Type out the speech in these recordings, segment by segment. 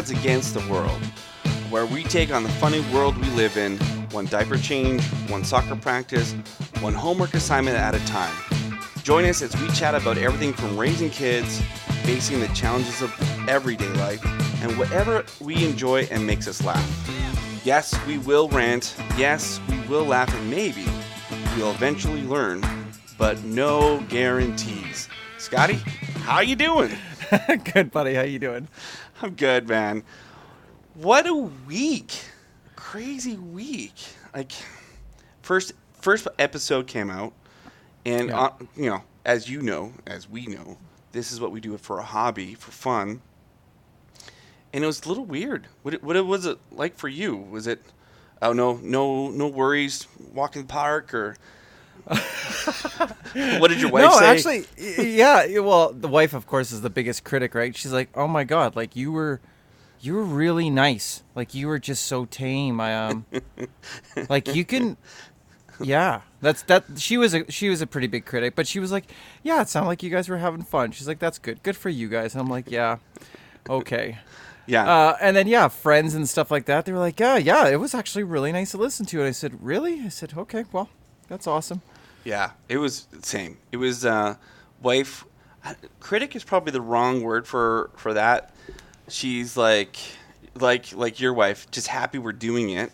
Dads Against the World, where we take on the funny world we live in, one diaper change, one soccer practice, one homework assignment at a time. Join us as we chat about everything from raising kids, facing the challenges of everyday life, and whatever we enjoy and makes us laugh. Yes, we will rant. Yes, we will laugh, and maybe we'll eventually learn, but no guarantees. Scotty, how you doing? Good, buddy. How you doing? I'm good, man. What a week! Crazy week. Like first first episode came out, and Yeah. uh, you know, as you know, as we know, this is what we do for a hobby, for fun. And it was a little weird. What it, what it was it like for you? Was it oh no no no worries walking in the park or what did your wife say? no, say? actually, yeah. Well, the wife, of course, is the biggest critic, right? She's like, "Oh my god, like you were, you were really nice. Like you were just so tame. I um, like you can." Yeah, that's that. She was a she was a pretty big critic, but she was like, "Yeah, it sounded like you guys were having fun." She's like, "That's good, good for you guys." And I'm like, "Yeah, okay." yeah. Uh, and then yeah, friends and stuff like that. They were like, "Yeah, yeah, it was actually really nice to listen to." And I said, "Really?" I said, "Okay, well, that's awesome." Yeah, it was the same. It was uh, wife. Critic is probably the wrong word for for that. She's like, like like your wife, just happy we're doing it,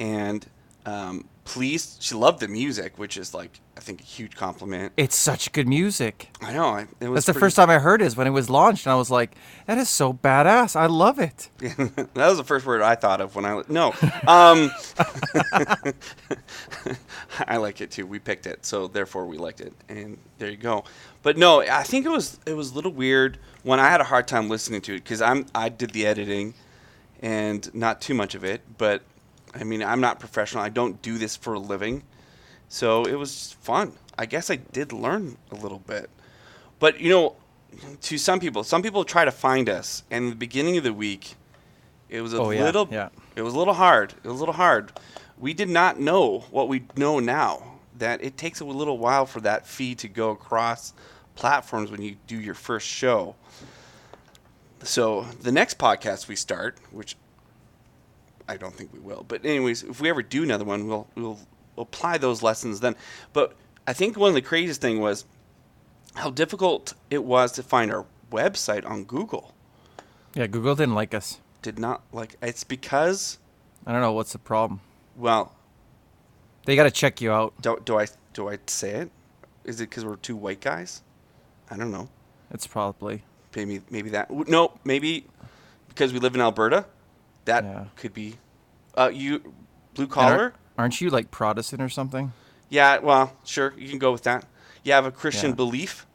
and um, pleased. She loved the music, which is like I think a huge compliment. It's such good music. I know. I, it was That's the pretty- first time I heard it is when it was launched, and I was like, "That is so badass! I love it." that was the first word I thought of when I no. Um, I like it too. We picked it, so therefore we liked it, and there you go. But no, I think it was it was a little weird when I had a hard time listening to it because I'm I did the editing, and not too much of it. But I mean, I'm not professional. I don't do this for a living, so it was fun. I guess I did learn a little bit. But you know, to some people, some people try to find us, and the beginning of the week, it was a Oh, yeah, little, yeah. it was a little hard. It was a little hard. We did not know what we know now. That it takes a little while for that feed to go across platforms when you do your first show. So the next podcast we start, which I don't think we will, but anyways, if we ever do another one, we'll we'll apply those lessons then. But I think one of the craziest thing was how difficult it was to find our website on Google. Yeah, Google didn't like us. Did not like it's because I don't know what's the problem. well, They got to check you out. do, do I do I say it? Is it because we're two white guys? I don't know. It's probably Maybe maybe that no maybe because we live in Alberta. That Yeah. could be. Uh, you blue collar. aren't- you like Protestant or something? Yeah, well, sure, you can go with that. You have a Christian Yeah. belief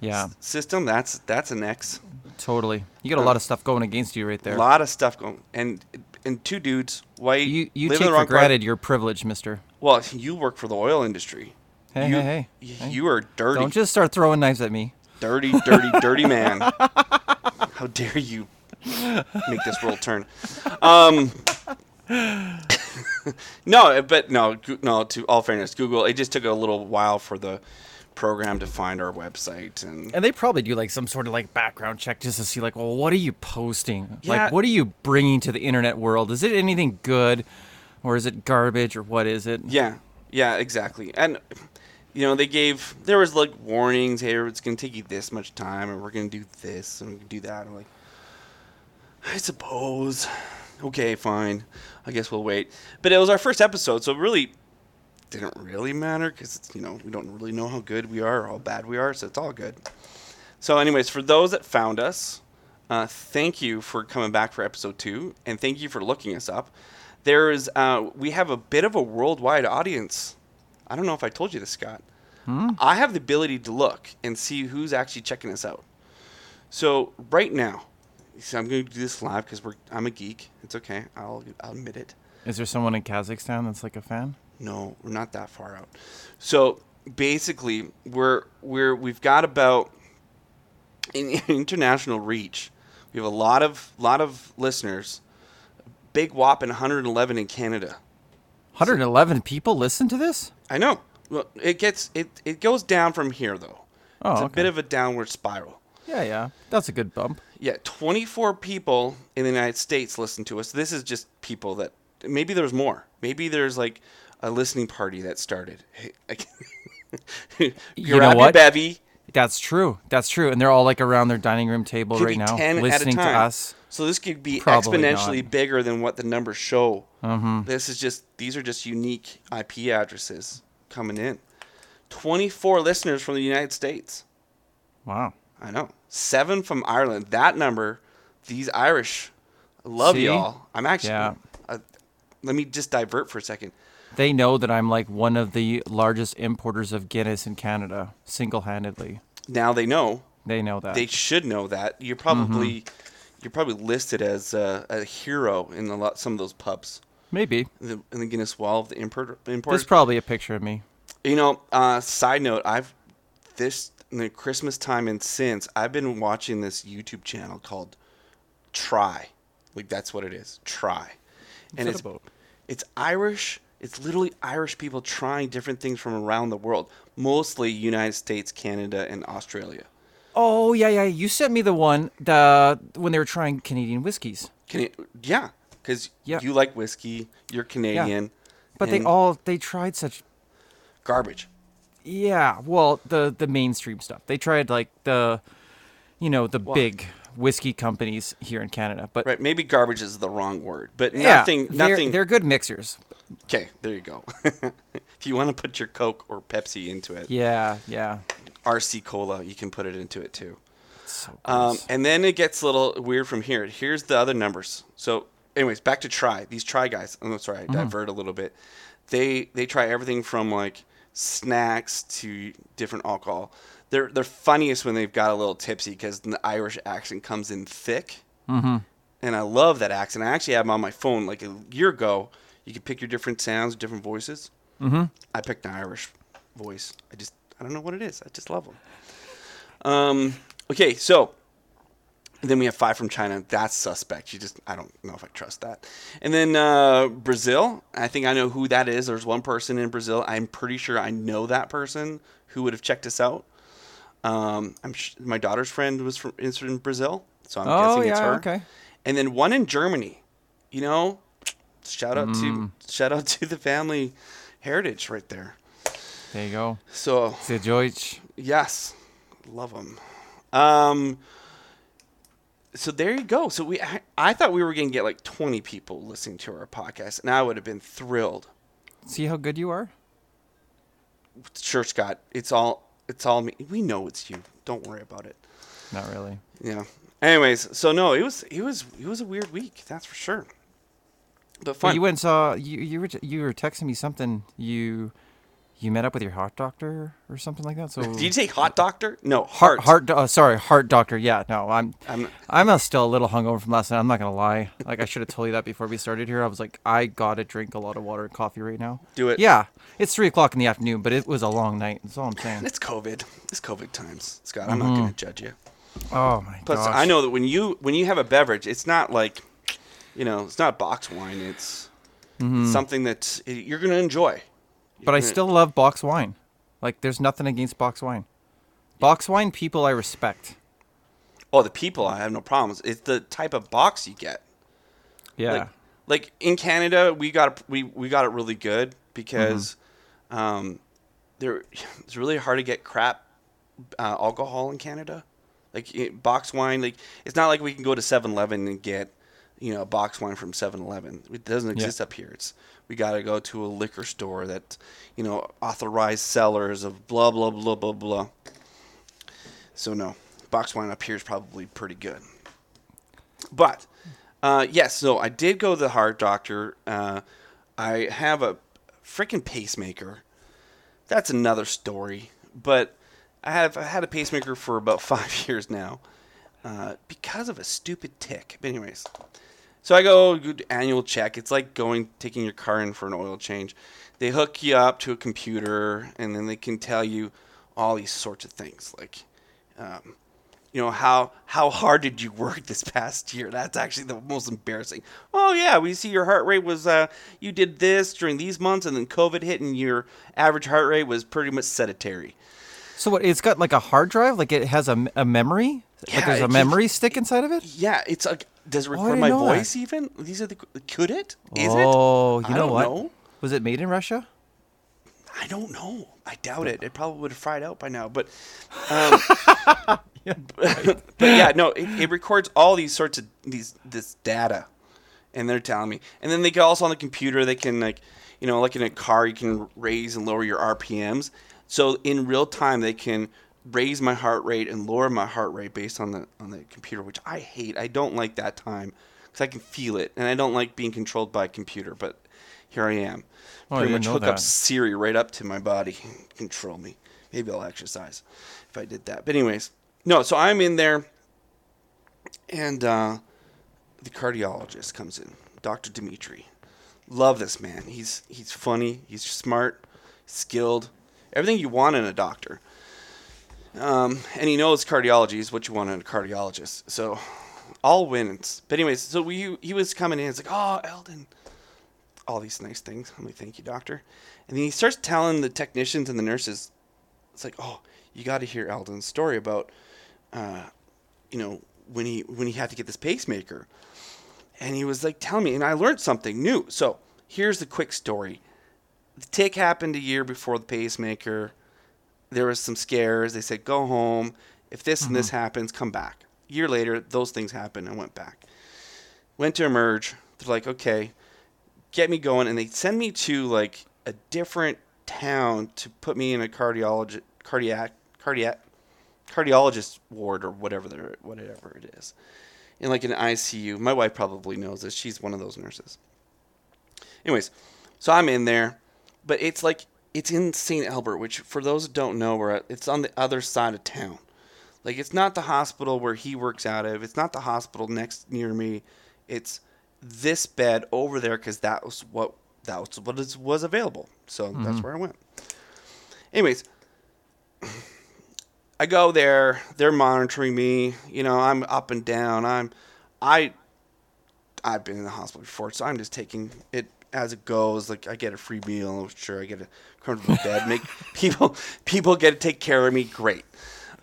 Yeah, s- system. That's that's an X. totally. You got a lot of stuff going against you right there. A lot of stuff going, and and two dudes, white. You you take for wrong part- granted your privilege, Mister. Well, you work for the oil industry. Hey, you, hey, hey, y- hey. You are dirty, Don't just start throwing knives at me. dirty, dirty, dirty man. How dare you make this world turn? Um, no, but no, no. To all fairness, Google. It just took a little while for the program to find our website, and And they probably do like some sort of like background check just to see like, well, what are you posting? Yeah. Like, what are you bringing to the internet world? Is it anything good, or is it garbage, or what is it? Yeah, yeah, exactly. And you know, they gave there was like warnings. Hey, it's gonna take you this much time, and we're gonna do this and we can do that. I'm like, I suppose. Okay, fine. I guess we'll wait. But it was our first episode, so it really didn't really matter because you know we don't really know how good we are or how bad we are, so it's all good. So, anyways, for those that found us, uh, thank you for coming back for episode two, and thank you for looking us up. There is, uh, we have a bit of a worldwide audience. I don't know if I told you this, Scott. I have the ability to look and see who's actually checking us out. So right now, so I'm going to do this live because we're I'm a geek. It's okay. I'll I'll admit it. Is there someone in Kazakhstan that's like a fan? No, we're not that far out. So basically, we're we're we've got about in international reach. We have a lot of lot of listeners. Big whopping 111 in Canada. 111 people listen to this? I know. Well, it gets it it goes down from here though. Oh, it's a okay. bit of a downward spiral. Yeah, yeah. That's a good bump. Yeah, 24 people in the United States listen to us. This is just people that maybe there's more. Maybe there's like a listening party that started. Hey, I You know what? bevy. That's true. That's true. And they're all like around their dining room table Could right be now, 10 at a listening to time. us. So this could be Probably exponentially not. bigger than what the numbers show. Mm-hmm. This is just these are just unique IP addresses coming in. 24 listeners from the United States. Wow. I know. 7 from Ireland. That number, these Irish love See? y'all. I'm actually Yeah. uh, let me just divert for a second. They know that I'm like one of the largest importers of Guinness in Canada, single-handedly. Now they know. They know that. They should know that. You're probably Mm-hmm. you're probably listed as a, a hero in a lot some of those pubs. Maybe. In the, in the Guinness Wall of the import There's probably a picture of me. You know, uh, side note, I've this in the Christmas time and since I've been watching this YouTube channel called Try. Like that's what it is. Try. and it's about? it's Irish. It's literally Irish people trying different things from around the world, mostly United States, Canada, and Australia. Oh yeah, yeah. You sent me the one the when they were trying Canadian whiskeys. Can yeah, because Yeah. you like whiskey, you're Canadian, But they all they tried such garbage. Yeah, well, the the mainstream stuff. They tried like the you know, the Well- big whiskey companies here in Canada. But Right? Maybe garbage is the wrong word, but yeah, nothing. they're, nothing. they're good mixers. Okay, there you go. if you want to put your Coke or Pepsi into it, Yeah, yeah. RC Cola, you can put it into it too. So Um, and then it gets a little weird from here. Here's the other numbers. So, anyways, back to try. These try guys. I'm sorry, I Mm-hmm. divert a little bit. They they try everything from like snacks to different alcohol. They're they're funniest when they've got a little tipsy because the Irish accent comes in thick. mm-hmm. And I love that accent. I actually have them on my phone like a year ago. You can pick your different sounds, different voices. Mm-hmm. I picked an Irish voice. I just I don't know what it is. I just love them. Um. Okay, so then we have five from China. That's suspect. You just I don't know if I trust that. And then uh, Brazil. I think I know who that is. There's one person in Brazil. I'm pretty sure I know that person who would have checked us out. Um, I'm sh- my daughter's friend was from is from Brazil, so I'm Oh guessing it's yeah, her. okay. And then one in Germany. You know, shout out Mm. to shout out to the family heritage right there. There you go. So The Deutsch. yes, love them. Um, so there you go. So we, I, I thought we were gonna get like 20 people listening to our podcast, and I would have been thrilled. See how good you are? Sure, Scott. It's all, it's all me. We know it's you. Don't worry about it. Not really. Yeah. Anyways, so no, it was, it was, it was a weird week. That's for sure. But But fun. you went and saw you you were you were texting me something you you met up with your heart doctor or something like that. So Did you say hot doctor? No, heart heart. heart uh, sorry heart doctor. Yeah, no, I'm I'm, I'm still a little hungover from last night. I'm not gonna lie. Like I should have told you that before we started here. I was like, I gotta drink a lot of water and coffee right now. Do it. Yeah, it's three o'clock in the afternoon, but it was a long night. That's all I'm saying. It's COVID. It's COVID times, Scott. I'm not going to judge you. Oh my god. Plus, gosh. I know that when you when you have a beverage, it's not like, you know, it's not box wine. It's something that you're going to enjoy. But I still love box wine. Like, there's nothing against box wine. Box wine people I respect. Oh, the people, I have no problems. It's the type of box you get. Yeah. Like, like in Canada, we got we we got it really good because um, there it's really hard to get crap uh, alcohol in Canada. Like box wine, like it's not like we can go to 7-Eleven and get you know a box wine from 7-Eleven. It doesn't Yeah. exist up here. It's we got to go to a liquor store that you know authorized sellers of blah blah blah blah blah. So no, box wine up here is probably pretty good. But uh, yes, so I did go to the heart doctor. Uh, I have a freaking pacemaker. That's another story. But I have I had a pacemaker for about five years now uh, because of a stupid tick. But anyways, so I go annual check. It's like going taking your car in for an oil change. They hook you up to a computer, and then they can tell you all these sorts of things like. Um, you know how how hard did you work this past year that's actually the most embarrassing oh yeah we see your heart rate was uh you did this during these months and then covid hit and your average heart rate was pretty much sedentary So what? It's got like a hard drive. Like it has a, a memory. Yeah, like there's a memory stick inside of it. Yeah, it's like does it Oh, record didn't my know that. voice even? These are the could it? Is it? oh, it? you I know don't what? know. Was it made in Russia? I don't know. I doubt it. It probably would have fried out by now. But, um, but yeah, no, it, it records all these sorts of these this data, and they're telling me. And then they can also on the computer they can like, you know, like in a car you can raise and lower your RPMs. So in real time they can raise my heart rate and lower my heart rate based on the on the computer, which I hate. I don't like that time because I can feel it, and I don't like being controlled by a computer. But here I am. Oh, Pretty didn't much hook up. Siri right up to my body, control me. Maybe I'll exercise if I did that. But anyways, no. So I'm in there, and uh, the cardiologist comes in, Dr. Dimitri. Love this man. He's he's funny. He's smart, skilled, everything you want in a doctor. Um, and he knows cardiology is what you want in a cardiologist. So all wins. But anyways, so we he was coming in. It's like, oh, Eldon, all these nice things. I'm like, thank you, doctor. And then he starts telling the technicians and the nurses, it's like, oh, you got to hear Eldon's story about, uh, you know, when he when he had to get this pacemaker. And he was like, tell me, and I learned something new. So here's the quick story. The tick happened a year before the pacemaker. There was some scares. They said, go home. If this and this mm-hmm. happens, come back. A year later, those things happened and went back. Went to emerge. They're like, okay, get me going. And they send me to like a different town to put me in a cardiology, cardiac, cardiac, cardiologist ward or whatever whatever it is, in like an ICU. My wife probably knows this. She's one of those nurses. Anyways, so I'm in there, but it's like it's in St. Albert, which for those that don't know, where it's on the other side of town. Like it's not the hospital where he works out of. It's not the hospital next near me. It's this bed over there because that was what that was what is, was available. So that's mm-hmm. where I went. Anyways, I go there. They're monitoring me. You know, I'm up and down. I'm, I, I've been in the hospital before, so I'm just taking it as it goes. Like I get a free meal. Sure, I get a comfortable bed. Make people people get to take care of me. Great.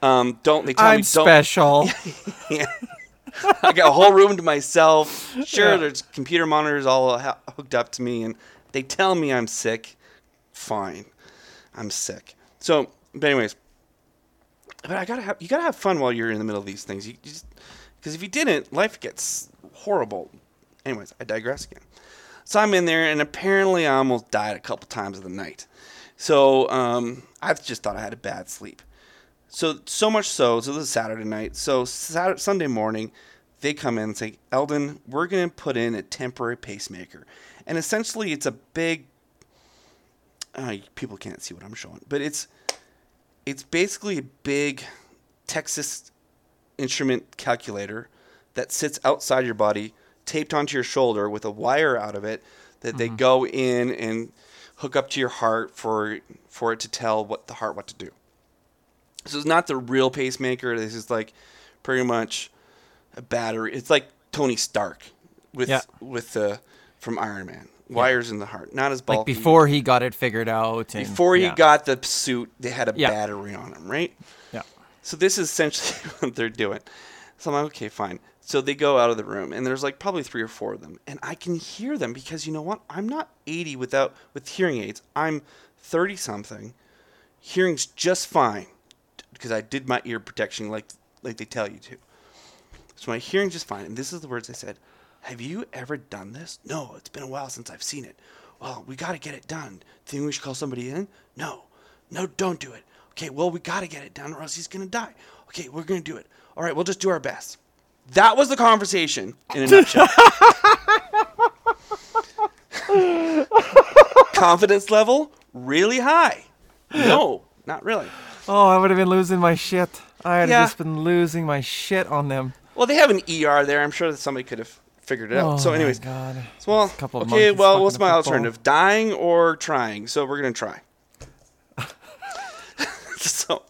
Um, don't they tell I'm me special. Yeah. I got a whole room to myself. Sure, Yeah. there's computer monitors all ha- hooked up to me, and they tell me I'm sick. Fine, I'm sick. So, but anyways, but I gotta have you gotta have fun while you're in the middle of these things. You just because if you didn't, life gets horrible. Anyways, I digress again. So I'm in there, and apparently I almost died a couple times of the night. So um, I just thought I had a bad sleep. So so much so. So this is Saturday night. So Saturday, Sunday morning, they come in and say, "Eldon, we're going to put in a temporary pacemaker," and essentially it's a big. Uh, people can't see what I'm showing, but it's it's basically a big Texas instrument calculator that sits outside your body, taped onto your shoulder with a wire out of it that they mm-hmm. go in and hook up to your heart for for it to tell what the heart what to do. So it's not the real pacemaker. This is like pretty much a battery. It's like Tony Stark with Yeah. with the from Iron Man. Wires in the heart, not as bulky. like before he got it figured out. And, Before he yeah. got the suit, they had a Yeah. battery on him, right? Yeah. So this is essentially what they're doing. So I'm like, okay, fine. So they go out of the room, and there's like probably three or four of them, and I can hear them because you know what? I'm not 80 without with hearing aids. I'm 30 something. Hearing's just fine because I did my ear protection like like they tell you to. So my hearing's just fine. And this is the words they said. Have you ever done this? No, it's been a while since I've seen it. Well, we got to get it done. Think we should call somebody in? No. No, don't do it. Okay, well, we got to get it done or else he's going to die. Okay, we're going to do it. All right, we'll just do our best. That was the conversation in a nutshell. Confidence level really high. No, not really. Oh, I would have been losing my shit. I had Yeah. just been losing my shit on them. Well, they have an ER there. I'm sure that somebody could have figured it out. Oh so, my anyways, God. so, well, couple of okay. Well, what's my alternative? Dying or trying? So we're gonna try. so,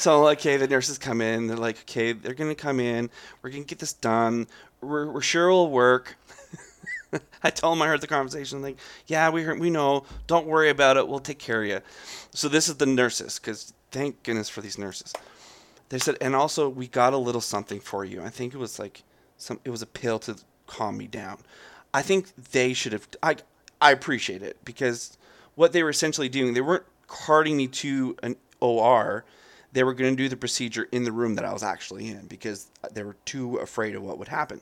so okay. The nurses come in. They're like, okay, they're gonna come in. We're gonna get this done. We're, we're sure it'll work. I told them I heard the conversation. Like, yeah, we heard, we know. Don't worry about it. We'll take care of you. So this is the nurses because thank goodness for these nurses. They said, and also we got a little something for you. I think it was like some. It was a pill to calm me down. I think they should have. I I appreciate it because what they were essentially doing, they weren't carting me to an OR. They were going to do the procedure in the room that I was actually in because they were too afraid of what would happen.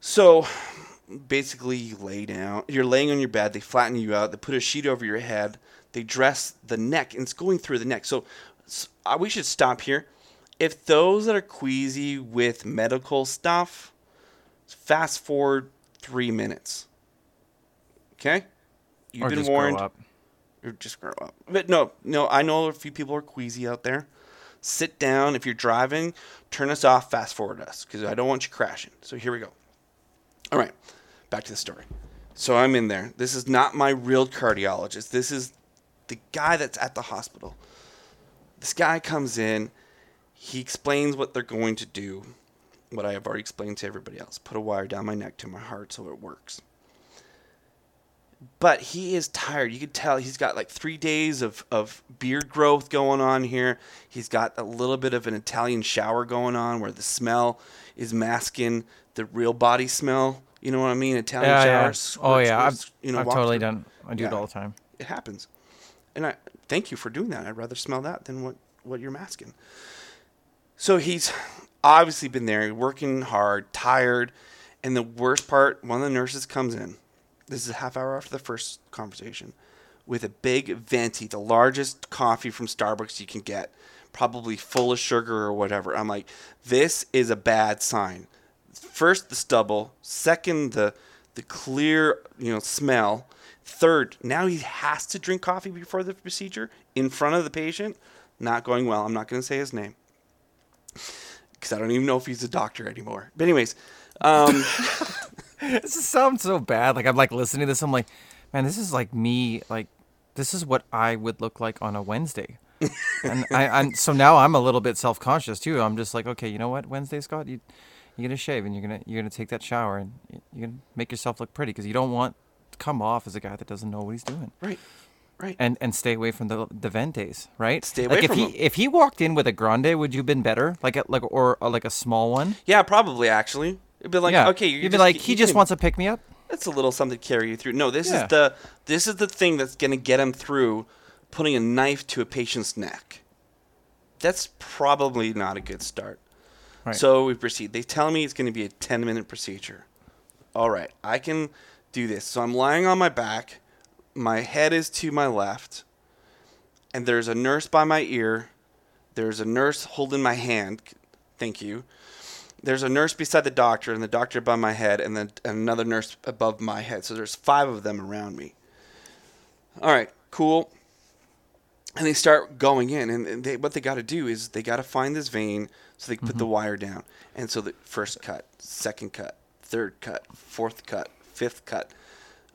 So basically, you lay down. You're laying on your bed. They flatten you out. They put a sheet over your head. They dress the neck, and it's going through the neck. So uh, we should stop here. If those that are queasy with medical stuff, fast forward three minutes. Okay, you've or been warned. Or just grow up. But no, no, I know a few people are queasy out there. Sit down. If you're driving, turn us off, fast forward us, because I don't want you crashing. So here we go. All right, back to the story. So I'm in there. This is not my real cardiologist. This is the guy that's at the hospital. This guy comes in. He explains what they're going to do, what I have already explained to everybody else. Put a wire down my neck to my heart so it works but he is tired. You could tell he's got like three days of, of beard growth going on here. He's got a little bit of an Italian shower going on where the smell is masking the real body smell. You know what I mean? Italian Yeah, shower. Oh, yeah. squirt, Oh yeah, I've, you know, I've totally through. done. I do it all the time. It happens, and I thank you for doing that. I'd rather smell that than what what you're masking. So he's obviously been there, working hard, tired, and the worst part, one of the nurses comes in. This is a half hour after the first conversation, with a big venti, the largest coffee from Starbucks you can get, probably full of sugar or whatever. I'm like, this is a bad sign. First the stubble, second the the clear, you know, smell. Third, now he has to drink coffee before the procedure in front of the patient. Not going well. I'm not going to say his name because I don't even know if he's a doctor anymore. But anyways, um, This sounds so bad. Like I'm like listening to this. I'm like, man, this is like me. Like this is what I would look like on a Wednesday. and I, I'm so now I'm a little bit self conscious too. I'm just like, okay, you know what, Wednesday, Scott, you you're gonna shave and you're gonna you're gonna take that shower and you're gonna make yourself look pretty because you don't want to come off as a guy that doesn't know what he's doing. right, right. And and stay away from the the ventis, right? Stay like away if from he 'em. if he walked in with a grande, would you have been better? Like a, like or, or like a small one? yeah, probably actually. It'd be like, yeah. okay, you'd be like, he just wants to pick me up. That's a little something to carry you through. No, this Yeah. is the this is the thing that's going to get him through putting a knife to a patient's neck. That's probably not a good start. Right. So we proceed. They tell me it's going to be a 10 minute procedure. All right, I can do this. So I'm lying on my back. My head is to my left. And there's a nurse by my ear. There's a nurse holding my hand. Thank you. There's a nurse beside the doctor, and the doctor by my head, and then another nurse above my head. So there's five of them around me. All right, cool and they start going in and they, what they got to do is they got to find this vein so they can put the mm-hmm. wire down and so the first cut second cut third cut fourth cut fifth cut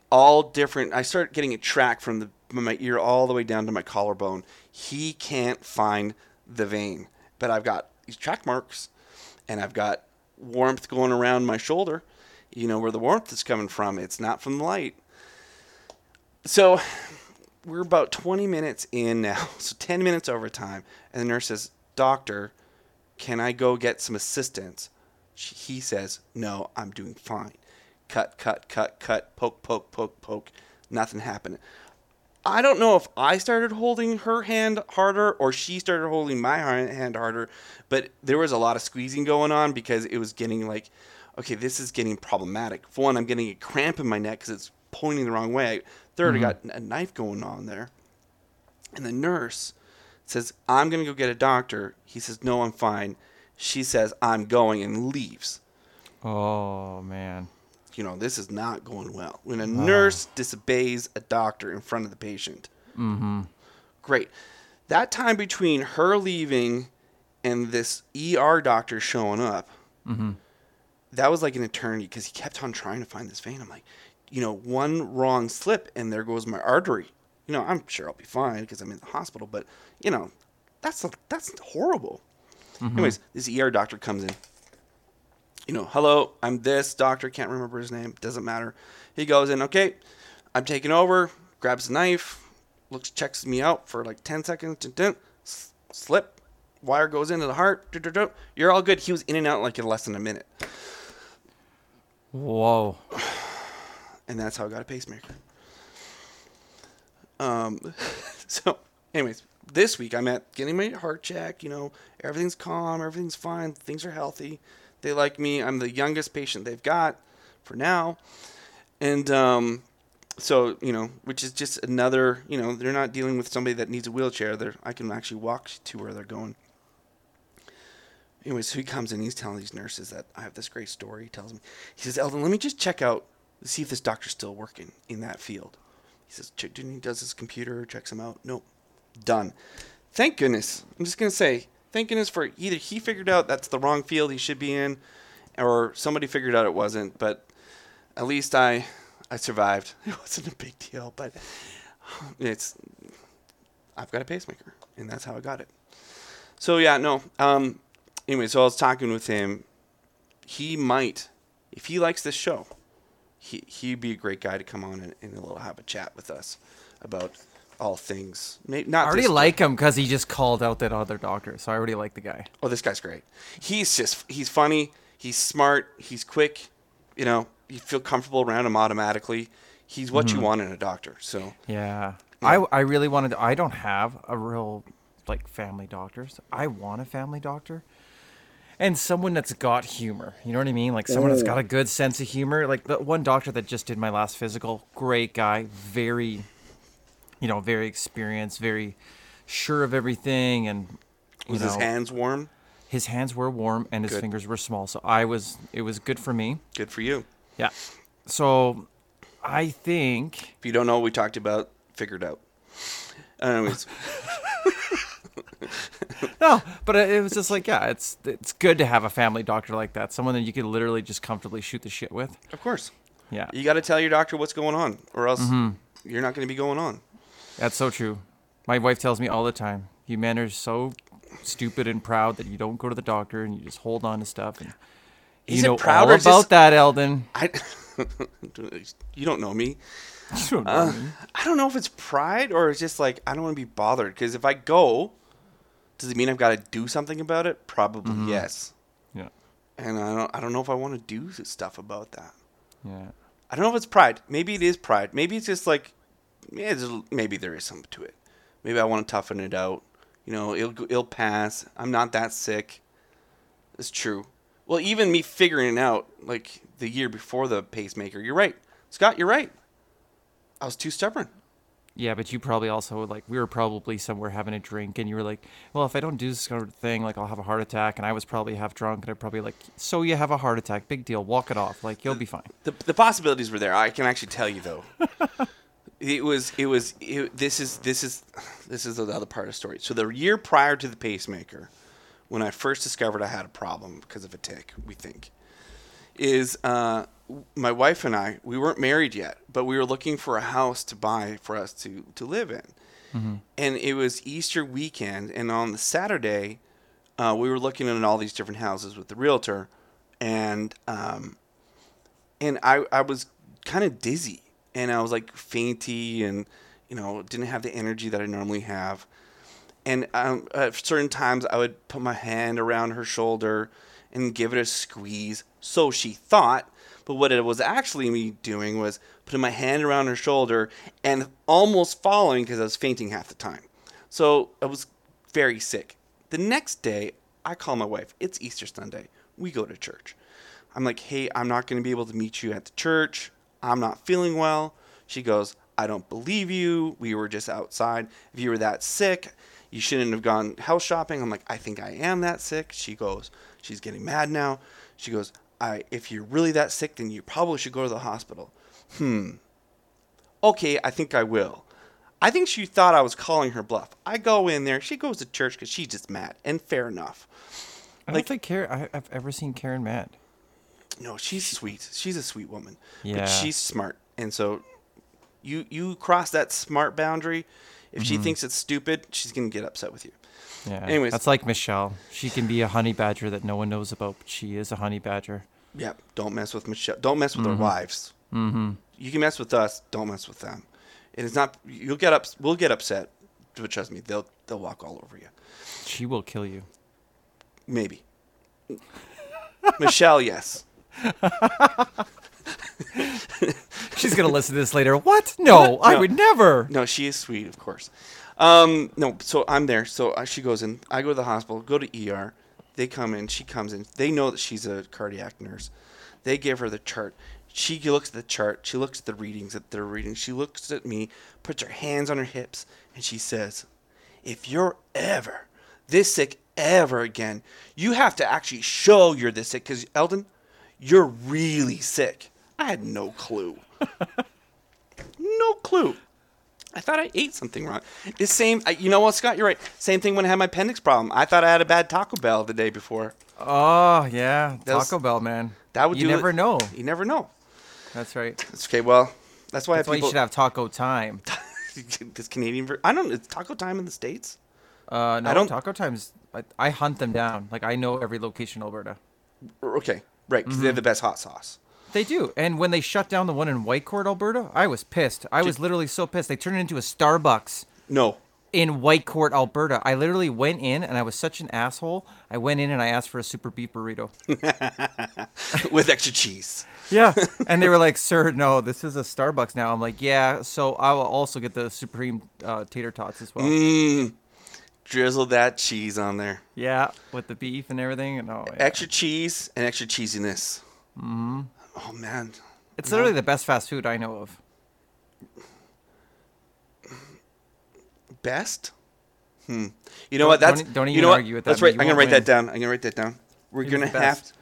all different i start getting a track from the from my ear all the way down to my collarbone he can't find the vein but i've got these track marks and i've got warmth going around my shoulder you know where the warmth is coming from it's not from the light so we're about 20 minutes in now, so 10 minutes overtime, and the nurse says, "Doctor, can I go get some assistance?" She, he says, "No, I'm doing fine." Cut, cut, cut, cut, poke, poke, poke, poke. Nothing happening. I don't know if I started holding her hand harder or she started holding my hand harder, but there was a lot of squeezing going on because it was getting like, okay, this is getting problematic. For one, I'm getting a cramp in my neck because it's pointing the wrong way. Third, I got mm-hmm. a knife going on there. And the nurse says, I'm going to go get a doctor. He says, No, I'm fine. She says, I'm going and leaves. Oh man. You know, this is not going well. When a nurse disobeys a doctor in front of the patient. Mm-hmm. Great. That time between her leaving and this ER doctor showing up, Mm-hmm. that was like an eternity because he kept on trying to find this vein. I'm like, you know, one wrong slip and there goes my artery. You know, I'm sure I'll be fine because I'm in the hospital, but you know, that's that's horrible. Anyways, this ER doctor comes in. You know, hello, I'm this doctor. Can't remember his name. Doesn't matter. He goes in. Okay, I'm taking over. Grabs the knife. looks checks me out for like 10 seconds dun, dun, slip wire goes into the heart dun. you're all good he was in and out like in less than a minute Whoa. and that's how I got a pacemaker. Um, so, anyways, this week I'm at getting my heart check. You know, everything's calm, everything's fine, things are healthy. They like me. I'm the youngest patient they've got for now, and um, so you know, which is just another. You know, they're not dealing with somebody that needs a wheelchair. They're I can actually walk to where they're going. Anyway, so he comes in. He's telling these nurses that I have this great story. He tells me, he says, Eldon, let me just check out, see if this doctor's still working in that field. He says, he does his computer, checks him out. Nope, done. Thank goodness. I'm just gonna say, thank is for either he figured out that's the wrong field he should be in, or somebody figured out it wasn't. But at least I, I survived. It wasn't a big deal, but it's, I've got a pacemaker, and that's how I got it. So yeah, no. Um, anyway, so I was talking with him. He might, if he likes this show, he he'd be a great guy to come on and, and a little have a chat with us about all things. Maybe not. I already like him because he just called out that other doctor. So I already like the guy. Oh, this guy's great. He's just he's funny. He's smart. He's quick. You know, you feel comfortable around him automatically. He's what Mm-hmm. you want in a doctor. So Yeah. I, I really wanted to, I don't have a real like family doctors. I want a family doctor. And someone that's got humor. You know what I mean? Like someone that's got a good sense of humor. Like the one doctor that just did my last physical, great guy, very you know, very experienced, very sure of everything and was his hands warm? his hands were warm and his Good. fingers were small. So I was it was good for me. Good for you. Yeah. So I think If you don't know what we talked about, figure it out. Anyways, No, but it was just like, yeah, it's it's good to have a family doctor like that, someone that you can literally just comfortably shoot the shit with. of course, Yeah, you got to tell your doctor what's going on, or else Mm-hmm. you're not going to be going on. That's so true. My wife tells me all the time, "You men are so stupid and proud that you don't go to the doctor and you just hold on to stuff." And Is you know proud all about just- that, Eldon. I, you don't know me. You don't know Uh, me. I don't know if it's pride or it's just like I don't want to be bothered. Because if I go, does it mean I've got to do something about it? Probably Mm-hmm. yes. Yeah, And I don't. I don't know if I want to do stuff about that. yeah. I don't know if it's pride. Maybe it is pride. Maybe it's just like, maybe there is something to it. Maybe I want to toughen it out. You know, it'll it'll pass. I'm not that sick. It's true. Well, even me figuring it out, like the year before the pacemaker, you're right, Scott. You're right. I was too stubborn. Yeah, but you probably also like we were probably somewhere having a drink, and you were like, "Well, if I don't do this sort of thing, like I'll have a heart attack." And I was probably half drunk, and I probably like, "So you have a heart attack? Big deal. Walk it off. Like you'll be fine." The, the possibilities were there. I can actually tell you though. it was it was it, this is this is this is the other part of the story. So the year prior to the pacemaker, when I first discovered I had a problem because of a tick, we think, is uh, my wife and I we weren't married yet, but we were looking for a house to buy for us to to live in, and it was Easter weekend, and on the Saturday, uh, we were looking at all these different houses with the realtor, and um, and I, I was kind of dizzy and I was like fainty and you know didn't have the energy that I normally have. And um, at certain times I would put my hand around her shoulder and give it a squeeze. So she thought but what it was actually me doing was putting my hand around her shoulder and almost falling because I was fainting half the time. So I was very sick. The next day I call my wife. It's Easter Sunday. We go to church. I'm like, hey, I'm not going to be able to meet you at the church. I'm not feeling well. She goes, I don't believe you. We were just outside. If you were that sick, you shouldn't have gone house shopping. I'm like, I think I am that sick. She goes, she's getting mad now. She goes, I, if you're really that sick, then you probably should go to the hospital. Hmm. Okay, I think I will. I think she thought I was calling her bluff. I go in there. She goes to church because she's just mad, and fair enough. I Like- don't think Karen. I, I've ever seen Karen mad. No, she's sweet. She's a sweet woman. Yeah. But she's smart. And so you you cross that smart boundary. If she thinks it's stupid, she's going to get upset with you. Yeah. Anyways. that's like Michelle. She can be a honey badger that no one knows about, but she is a honey badger. Yeah, don't mess with Michelle. Don't mess with our wives. Mm-hmm. You can mess with us. Don't mess with them. And it's not. You'll get up. We'll get upset, but trust me, they'll they'll walk all over you. She will kill you. Maybe. Michelle, yes. She's gonna listen to this later. What? No, I would never. No, she is sweet, of course. Um, no, so I'm there. So uh, she goes in. I go to the hospital. Go to ER. They come in. She comes in. They know that she's a cardiac nurse. They give her the chart. She looks at the chart. She looks at the readings that they're reading. She looks at me, puts her hands on her hips, and she says, "If you're ever this sick ever again, you have to actually show you're this sick. Because Eldon, you're really sick." I had no clue. no clue. I thought I ate something wrong. The same, you know what, Scott? You're right. Same thing when I had my appendix problem. I thought I had a bad Taco Bell the day before. Oh yeah, That was- Taco Bell, man. That would you do it. never know. You never know. That's right. It's okay. Well, that's why That's I why you should have Taco Time. this Canadian. Ver- I don't. It's Taco Time in the states. Uh, no, don't- Taco Times. I, I hunt them down. Like I know every location in Alberta. Or- Okay, right. Because they have the best hot sauce. They do. And when they shut down the one in Whitecourt, Alberta, I was pissed. I was literally so pissed. They turned it into a Starbucks No. in Whitecourt, Alberta. I literally went in and I was such an asshole. I went in and I asked for a super beef burrito. With extra cheese. Yeah. and they were like, "Sir, no, this is a Starbucks now." I'm like, "Yeah, so I will also get the supreme uh, tater tots as well." Mmm. Drizzle that cheese on there. Yeah, with the beef and everything. And oh, yeah. Extra cheese and extra cheesiness. Mm-hmm. Oh man. it's literally the best fast food I know of. Best? Hmm. You know Don't- what? That's don't- don't you even know what? argue with That's right. I'm gonna write won't that down. I'm gonna write that down. We're was gonna have best.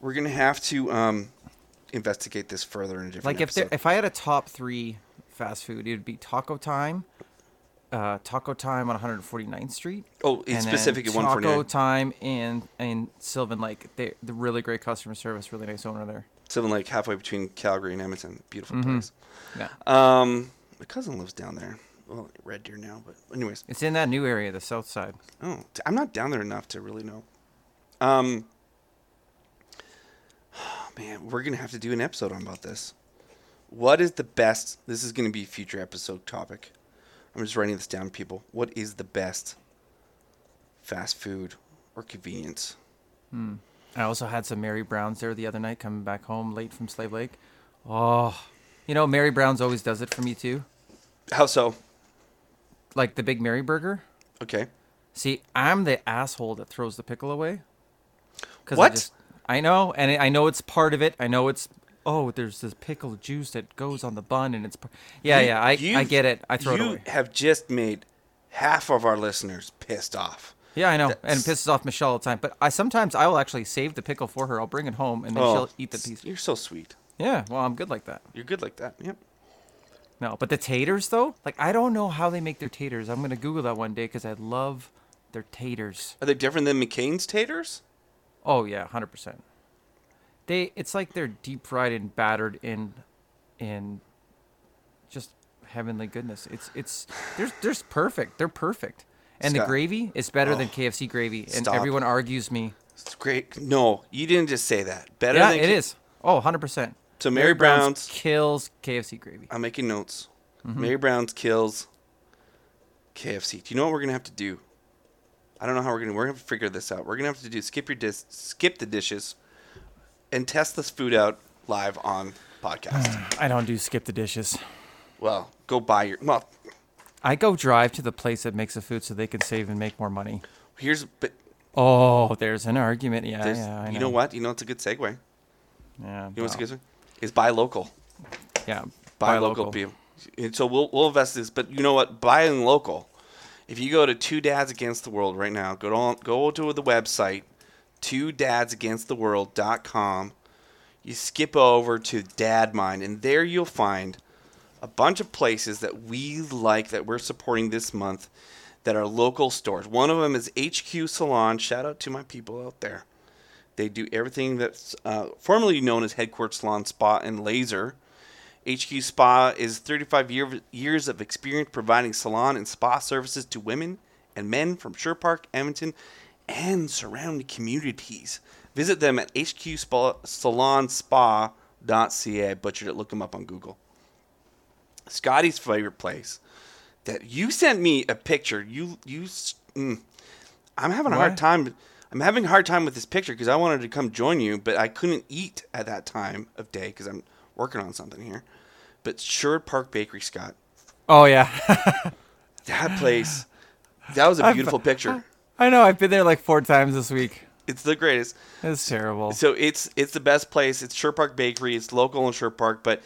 we're gonna have to um investigate this further in a different Like if there, if I had a top three fast food, it would be Taco Time, uh, Taco Time on 149th Street. oh, it's specific at Taco Time in in Sylvan Lake. They the really great customer service, really nice owner there. Sylvan like halfway between Calgary and Edmonton. Beautiful Mm-hmm. place. Yeah, Um, my cousin lives down there. Well, Red Deer now, but anyways. it's in that new area, the South Side. Oh, I'm not down there enough to really know. Um, man, we're gonna have to do an episode on about this. What is the best? This is gonna be a future episode topic. I'm just writing this down, people. What is the best fast food or convenience? Hmm. I also had some Mary Browns there the other night, coming back home late from Slave Lake. Oh, you know Mary Brown's always does it for me too. How so? Like the Big Mary Burger. Okay. See, I'm the asshole that throws the pickle away. What? I, just, I know, and I know it's part of it. I know it's. Oh, there's this pickle juice that goes on the bun, and it's. par- Yeah, You- yeah, I, I get it. I throw you it away. have just made half of our listeners pissed off. Yeah, I know, and it pisses off Michelle all the time. But I sometimes I will actually save the pickle for her. I'll bring it home, and then Oh, she'll eat the piece. You're so sweet. Yeah, well, I'm good like that. You're good like that. Yep. No, but the taters though, like I don't know how they make their taters. I'm gonna Google that one day because I love their taters. Are they different than McCain's taters? Oh yeah, hundred percent. They, it's like they're deep fried and battered in, in, just heavenly goodness. It's it's there's there's perfect. They're perfect, and the gravy is better than Oh, KFC gravy. And stop. everyone argues me. It's great. No, you didn't just say that. Better yeah, than it K- is. Oh, 100 percent. So Mary Brown's. kills KFC gravy. I'm making notes. Mm-hmm. Mary Brown's kills KFC. Do you know what we're gonna have to do? I don't know how we're gonna. We're gonna have to figure this out. We're gonna have to do skip your dis, skip the dishes, and test this food out live on podcast. I don't do skip the dishes. well, go buy your. Well, I go drive to the place that makes the food so they can save and make more money. here's. But Oh, there's an argument. Yeah, there's. yeah. I you know what? You know it's a good segue. Yeah. You know what's a well, good segue? Is buy local. Yeah. buy, local, people. And so we'll we'll invest this, but you know what? Buying local. If you go to Two Dads Against the World right now, go to go to the website, two dadsagainsttheworld.com. You skip over to Dad Mine, and there you'll find a bunch of places that we like that we're supporting this month that are local stores. One of them is HQ Salon. Shout out to my people out there. They do everything that's uh, formerly known as Headquarters Salon Spa and Laser. HQ Spa is 35 year, years of experience providing salon and spa services to women and men from Sher Park, Edmonton, and surrounding communities. Visit them at hqsalonspa.ca. I butchered it. Look them up on Google. Scotty's favorite place. That you sent me a picture. You you. Mm, I'm having a hard time. I'm having a hard time with this picture because I wanted to come join you, but I couldn't eat at that time of day because I'm working on something here. But Sherwood Park Bakery, Scott, Oh yeah. that place, that was a I've- beautiful picture. I know. I've been there like four times this week. It's the greatest. It's terrible. So it's it's the best place. It's Sherwood Park Bakery. It's local in Sherwood Park, but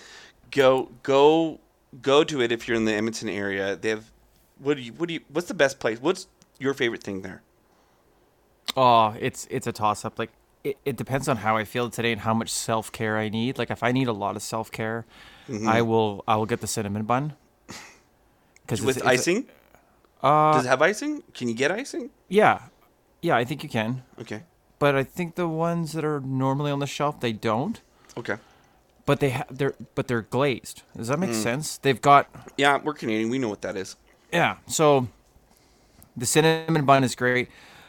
go go go to it if you're in the Edmonton area. They have what do you what do you what's the best place? What's your favorite thing there? Oh, it's it's a toss up. Like it, it depends on how I feel today and how much self care I need. Like if I need a lot of self care, Mm-hmm. I will I will get the cinnamon bun. Because With icing? Uh, Does it have icing? Can you get icing? yeah, yeah, I think you can. Okay. But I think the ones that are normally on the shelf they don't. Okay. But they ha- they're but they're glazed. Does that make Mm. sense? They've got Yeah, we're Canadian. We know what that is. Yeah. So the cinnamon bun is great,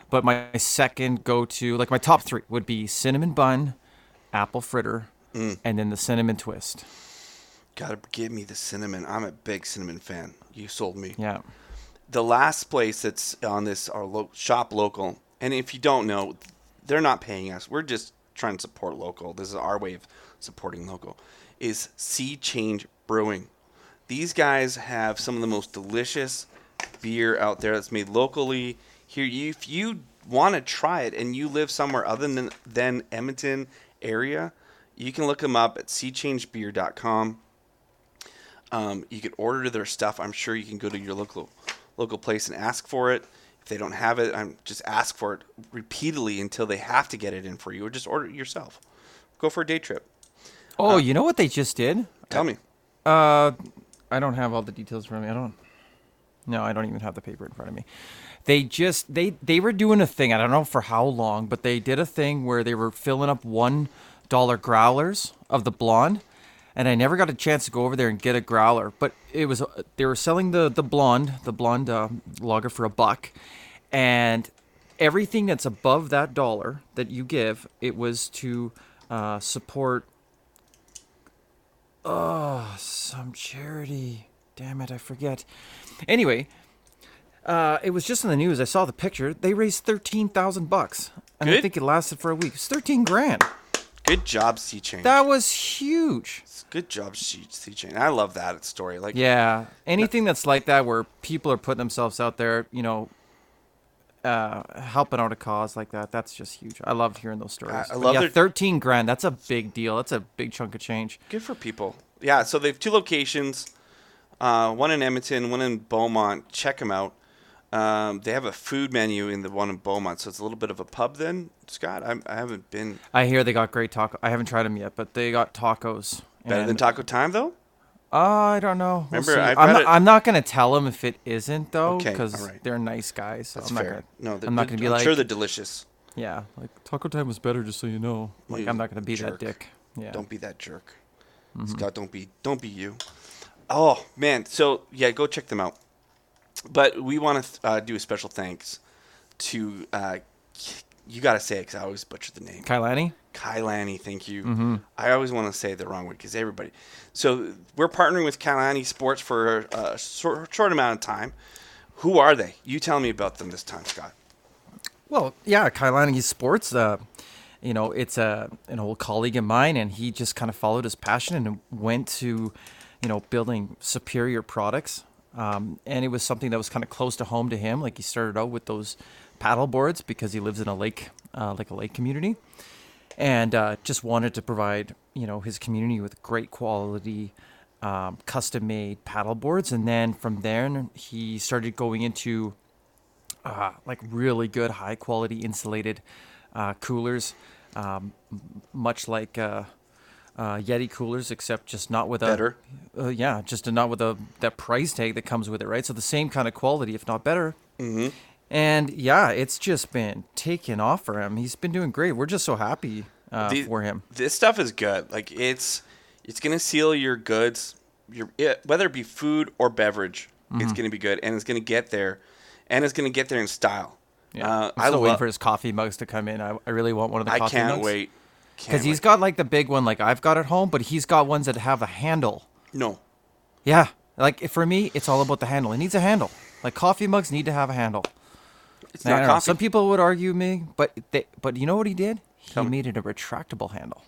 but my second go to, like my top three, would be cinnamon bun, apple fritter, Mm. and then the cinnamon twist. Gotta give me the cinnamon. I'm a big cinnamon fan. You sold me. Yeah. The last place that's on this our lo- shop local and if you don't know they're not paying us. We're just trying to support local. This is our way of supporting local is sea change brewing. These guys have some of the most delicious beer out there that's made locally. Here if you want to try it and you live somewhere other than, than edmonton area you can look them up at seachangebeer.com um, you can order their stuff. I'm sure you can go to your local local place and ask for it. If they don't have it, I'm just ask for it repeatedly until they have to get it in for you, or just order it yourself. Go for a day trip. Oh, you know what they just did? Tell me. Uh, I don't have all the details for me. I don't. No, I don't even have the paper in front of me. They just they they were doing a thing. I don't know for how long, but they did a thing where they were filling up one dollar growlers of the blonde, and I never got a chance to go over there and get a growler. But it was they were selling the the blonde the blonde uh, lager for a buck, and everything that's above that dollar that you give, it was to uh, support Oh, some charity. Damn it, I forget. Anyway, uh, it was just in the news. I saw the picture. They raised thirteen thousand bucks, and I think it lasted for a week. It's thirteen grand. Good job, Sea Change. That was huge. Good job, Sea Change. I love that story. Like, Yeah, anything that's like that, where people are putting themselves out there, you know, uh, helping out a cause like that. That's just huge. I love hearing those stories. I But love yeah, their- thirteen grand. That's a big deal. That's a big chunk of change. good for people. Yeah, so they have two locations. Uh, one in Edmonton, one in Beaumont. Check them out. Um, they have a food menu in the one in Beaumont, so it's a little bit of a pub. Then, Scott, I, I haven't been I hear they got great taco. I haven't tried them yet, but they got tacos. better than Taco Time though. Uh, I don't know. We'll Remember, see. I've I'm, not, it- I'm not gonna tell them if it isn't though, Okay, because they're nice guys. So That's I'm not fair. gonna. no, they're- I'm not gonna be I'm like, sure they're delicious. yeah, like taco time was better, just so you know. Like You I'm not gonna be jerk. that dick. Yeah. Don't be that jerk. Mm-hmm. Scott, don't be don't be you. Oh man, so yeah, go check them out. But we want to uh, do a special thanks to uh, you got to say it because I always butcher the name. Kailani. Kailani, thank you. Mm-hmm. I always want to say the wrong way because everybody. So we're partnering with Kailani Sports for a short, short amount of time. Who are they? You tell me about them this time, Scott. Well, yeah, Kailani Sports. Uh, you know, it's a an old colleague of mine, and he just kind of followed his passion and went to, you know, building superior products. Um, and it was something that was kind of close to home to him. Like he started out with those paddle boards because he lives in a lake, uh, like a lake community, and uh, just wanted to provide, you know, his community with great quality, um, custom-made paddle boards. And then from there, he started going into uh, like really good, high quality insulated uh, coolers, um, much like uh, Yeti coolers, except just not with a Better. Uh, yeah, just not with a that price tag that comes with it, right? So the same kind of quality, if not better. Mm-hmm. And yeah, it's just been taking off for him. He's been doing great. We're just so happy uh, The- for him. This stuff is good. Like it's it's gonna seal your goods, your it, whether it be food or beverage. Mm-hmm. It's gonna be good, and it's gonna get there, and it's gonna get there in style. Yeah, Uh, I'm I still waiting love. for his coffee mugs to come in. I, I really want one of the I coffee can't mugs. wait. Because he's got like the big one like I've got at home, but he's got ones that have a handle. no. Yeah. Like for me, it's all about the handle. It needs a handle. Like coffee mugs need to have a handle. It's I not don't know, coffee. Some people would argue me, but they, but you know what he did? He Tell me. made it a retractable handle,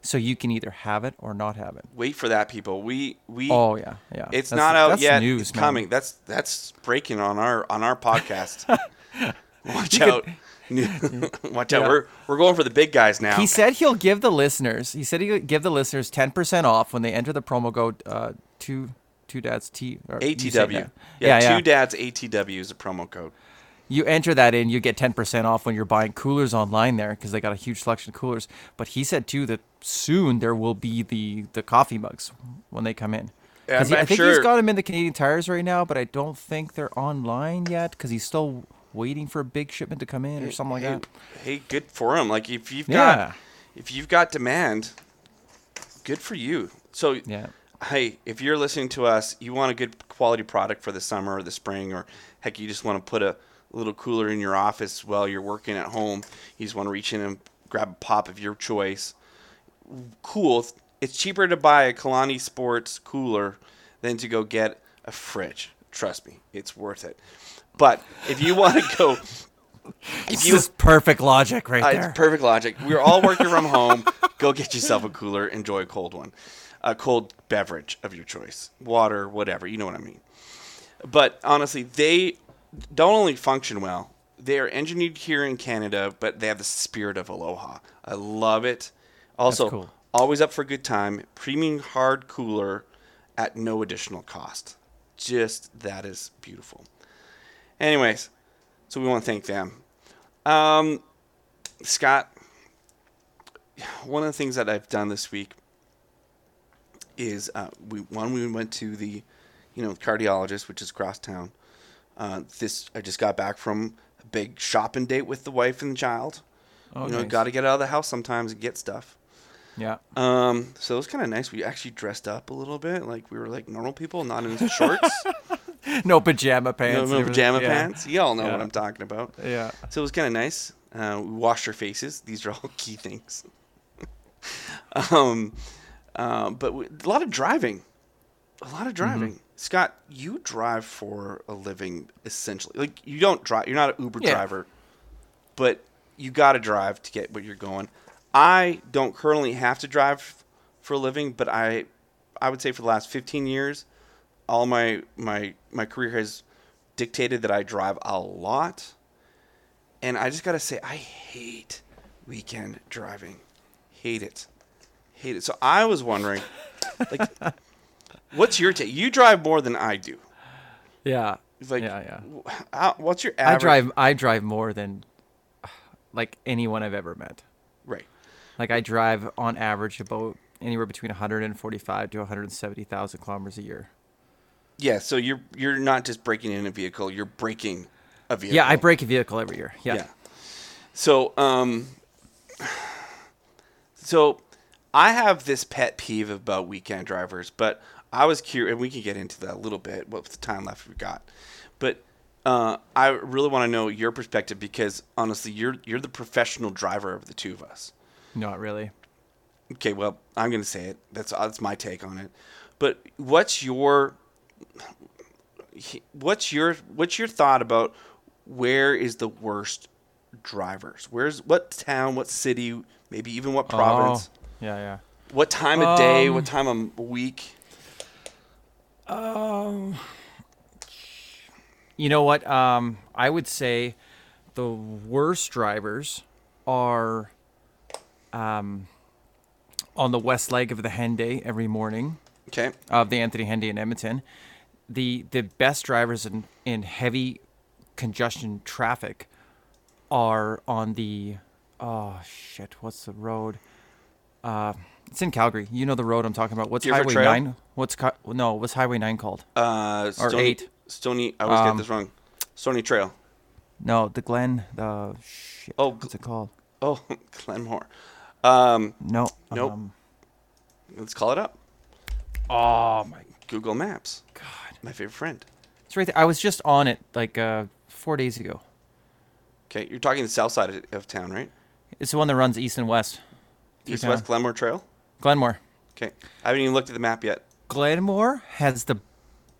so you can either have it or not have it. Wait for that, people. We we. Oh yeah, yeah. It's That's- not out that's yet. News, it's man. coming. That's that's breaking on our on our podcast. Watch You out. Watch out. Yeah. We're we're going for the big guys now. He said he'll give the listeners. He said he'll give the listeners ten percent off when they enter the promo code uh, two two dads T or ATW. Yeah, yeah, yeah. two dads ATW is a promo code. You enter that in, you get ten percent off when you're buying coolers online there because they got a huge selection of coolers. But he said too that soon there will be the the coffee mugs when they come in. Yeah, he- I think sure- he's got them in the Canadian Tires right now, but I don't think they're online yet because he's still waiting for a big shipment to come in or something like hey, that. Hey, good for him. Like if you've Yeah. got if you've got demand, good for you. So Yeah. hey, if you're listening to us, you want a good quality product for the summer or the spring, or heck, you just want to put a little cooler in your office while you're working at home. You just want to reach in and grab a pop of your choice. Cool. It's cheaper to buy a Kalani Sports cooler than to go get a fridge. Trust me, it's worth it. But if you want to go, if This you is perfect logic right uh, there. it's perfect logic. We're all working from home. Go get yourself a cooler. Enjoy a cold one, a cold beverage of your choice, water, whatever. You know what I mean. But honestly, they don't only function well. They are engineered here in Canada, but they have the spirit of Aloha. I love it. Also, cool. always up for a good time. Premium hard cooler at no additional cost. Just that is beautiful. Anyways, so we want to thank them. Um, Scott, one of the things that I've done this week is uh, we one we went to the, you know, cardiologist, which is across town. Uh, this I just got back from a big shopping date with the wife and the child. Oh, you know, nice. got to get out of the house sometimes and get stuff. yeah. Um, so it was kind of nice. We actually dressed up a little bit, like we were like normal people, not in shorts, No pajama pants. no and pajama. Yeah. pants. You all know Yeah. what I'm talking about. Yeah. So it was kind of nice. Uh, we washed our faces. These are all key things. um, uh, but we, a lot of driving. A lot of driving. Scott, you drive for a living, essentially. Like you don't drive. You're not an Uber Yeah. driver, but you got to drive to get where you're going. I don't currently have to drive for a living, but I, I would say for the last 15 years, all my my my career has dictated that I drive a lot. And I just gotta say, I hate weekend driving. Hate it. Hate it. So I was wondering, like, what's your take? You drive more than I do. Yeah. Like, yeah, yeah. How, what's your average? I drive. I drive more than like anyone I've ever met. Right. Like I drive on average about anywhere between 145 to 170,000 kilometers a year. Yeah. So you're you're not just breaking in a vehicle. You're breaking a vehicle. Yeah, I break a vehicle every year. Yeah. Yeah. So, um, so I have this pet peeve about weekend drivers, but I was curious, and we can get into that a little bit. What's the time left we got? But uh, I really want to know your perspective because honestly, you're you're the professional driver of the two of us. Not really. Okay, well, I'm going to say it. That's that's my take on it. But what's your what's your what's your thought about where is the worst drivers? Where's what town, what city, maybe even what province? Oh, yeah, yeah. What time of day, Um, what time of week? Um, You know what? Um, I would say the worst drivers are um, on the west leg of the Henday every morning Okay. of the Anthony Henday in Edmonton. The the best drivers in, in heavy congestion traffic are on the oh shit, what's the road? Uh, it's in Calgary. You know the road I'm talking about. What's Deerfoot Highway Trail? Nine? What's no? What's Highway Nine called? Uh, Or Stoney, eight. Stoney. I always get Um, this wrong. Stoney Trail. No, the Glen. The shit. Oh, what's it called? Oh, Glenmore. Um, No. Nope. Um, let's call it up. oh my Google Maps. god. My favorite friend. It's right there. I was just on it like uh, four days ago. Okay, you're talking the south side of, of town, right? It's the one that runs east and west. East West. Glenmore Trail. Glenmore. Okay, I haven't even looked at the map yet. Glenmore has the